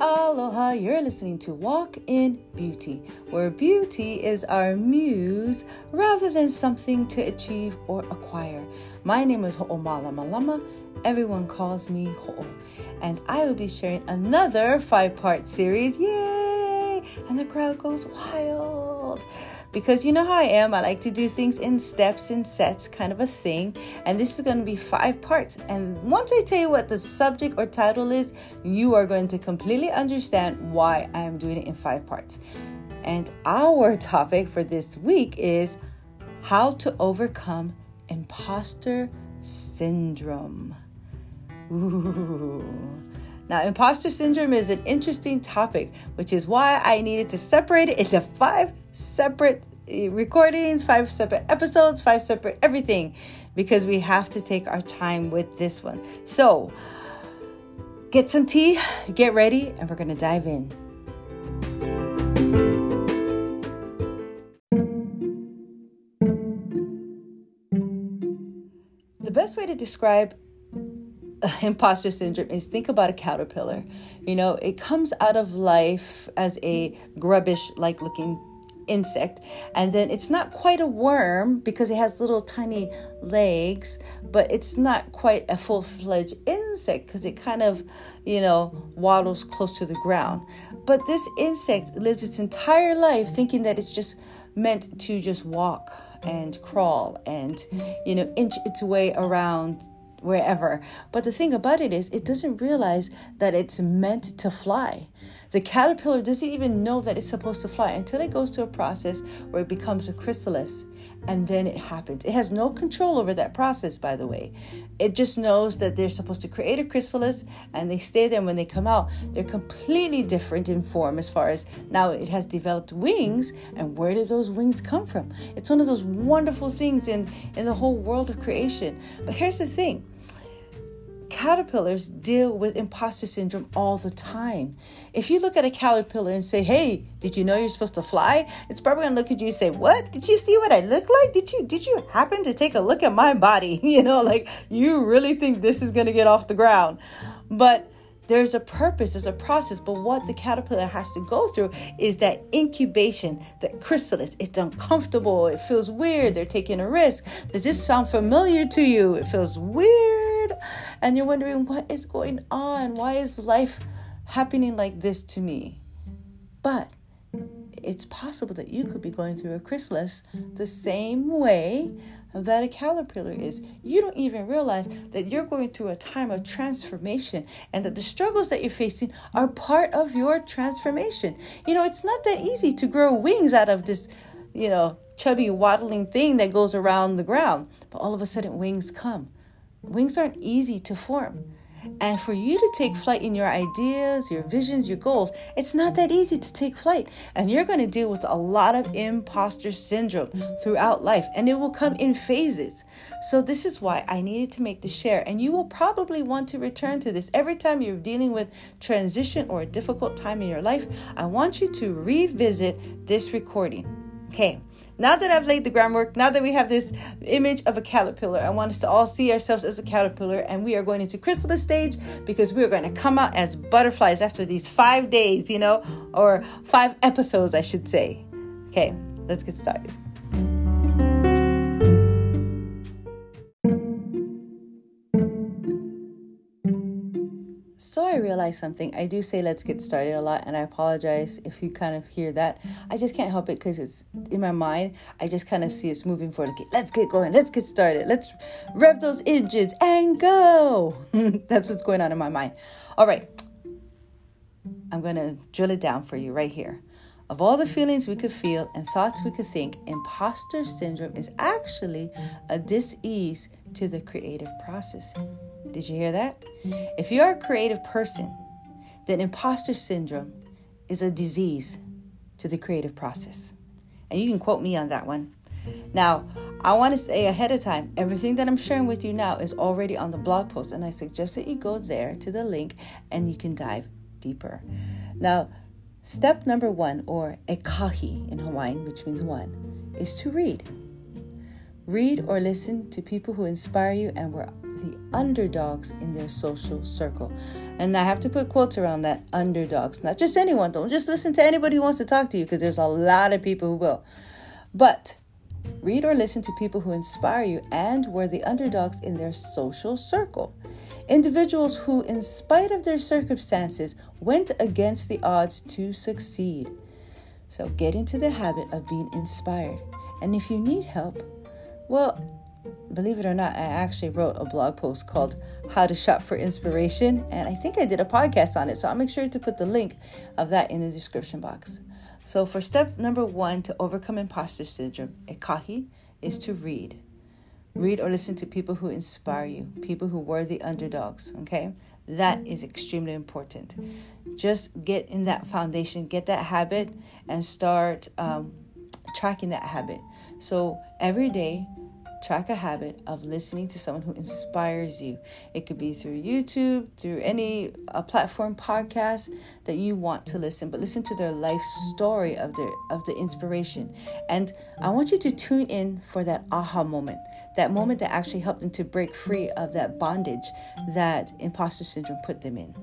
Aloha, you're listening to Walk in Beauty, where beauty is our muse rather than something to achieve or acquire. My name is Ho'omala Malama. Everyone calls me Ho'o. And I will be sharing another five part series. Yay! And the crowd goes wild because you know how I am. I like to do things in steps and sets, kind of a thing. And this is going to be five parts. And once I tell you what the subject or title is, you are going to completely understand why I am doing it in five parts. And our topic for this week is how to overcome imposter syndrome. Ooh. Now, imposter syndrome is an interesting topic, which is why I needed to separate it into five separate eh, recordings, five separate episodes, five separate everything, because we have to take our time with this one. So, get some tea, get ready, and we're going to dive in. The best way to describe imposter syndrome is think about a caterpillar. You know, it comes out of life as a grubbish like looking insect and then it's not quite a worm because it has little tiny legs but it's not quite a full-fledged insect because it kind of you know waddles close to the ground but this insect lives its entire life thinking that it's just meant to just walk and crawl and you know inch its way around wherever. But the thing about it is, it doesn't realize that it's meant to fly. The caterpillar doesn't even know that it's supposed to fly until it goes to a process where it becomes a chrysalis and then it happens. It has no control over that process, by the way. It just knows that they're supposed to create a chrysalis and they stay there. And when they come out, they're completely different in form as far as now it has developed wings. And where did those wings come from? It's one of those wonderful things in, in the whole world of creation. But here's the thing caterpillars deal with imposter syndrome all the time. If you look at a caterpillar and say, "Hey, did you know you're supposed to fly?" It's probably going to look at you and say, "What? Did you see what I look like? Did you did you happen to take a look at my body? You know, like you really think this is going to get off the ground?" But there's a purpose, there's a process, but what the caterpillar has to go through is that incubation, that chrysalis. It's uncomfortable, it feels weird, they're taking a risk. Does this sound familiar to you? It feels weird, and you're wondering what is going on? Why is life happening like this to me? But it's possible that you could be going through a chrysalis the same way that a caterpillar is. You don't even realize that you're going through a time of transformation and that the struggles that you're facing are part of your transformation. You know, it's not that easy to grow wings out of this, you know, chubby waddling thing that goes around the ground, but all of a sudden wings come. Wings aren't easy to form. And for you to take flight in your ideas, your visions, your goals, it's not that easy to take flight. And you're going to deal with a lot of imposter syndrome throughout life, and it will come in phases. So, this is why I needed to make the share. And you will probably want to return to this every time you're dealing with transition or a difficult time in your life. I want you to revisit this recording. Okay, now that I've laid the groundwork, now that we have this image of a caterpillar, I want us to all see ourselves as a caterpillar and we are going into chrysalis stage because we are going to come out as butterflies after these five days, you know, or five episodes, I should say. Okay, let's get started. So I realized something. I do say let's get started a lot, and I apologize if you kind of hear that. I just can't help it because it's in my mind. I just kind of see it's moving forward. Like, let's get going. Let's get started. Let's rev those engines and go. That's what's going on in my mind. All right. I'm going to drill it down for you right here. Of all the feelings we could feel and thoughts we could think, imposter syndrome is actually a dis-ease to the creative process. Did you hear that? If you're a creative person, then imposter syndrome is a disease to the creative process. And you can quote me on that one. Now, I want to say ahead of time, everything that I'm sharing with you now is already on the blog post, and I suggest that you go there to the link and you can dive deeper. Now, step number one, or ekahi in Hawaiian, which means one, is to read. Read or listen to people who inspire you and were the underdogs in their social circle. And I have to put quotes around that underdogs, not just anyone. Don't just listen to anybody who wants to talk to you because there's a lot of people who will. But read or listen to people who inspire you and were the underdogs in their social circle. Individuals who, in spite of their circumstances, went against the odds to succeed. So get into the habit of being inspired. And if you need help, well, believe it or not, I actually wrote a blog post called How to Shop for Inspiration, and I think I did a podcast on it. So I'll make sure to put the link of that in the description box. So, for step number one to overcome imposter syndrome, ekahi, is to read. Read or listen to people who inspire you, people who were the underdogs, okay? That is extremely important. Just get in that foundation, get that habit, and start um, tracking that habit. So every day, track a habit of listening to someone who inspires you. It could be through YouTube, through any a platform podcast that you want to listen, but listen to their life story of their of the inspiration. And I want you to tune in for that aha moment, that moment that actually helped them to break free of that bondage that imposter syndrome put them in.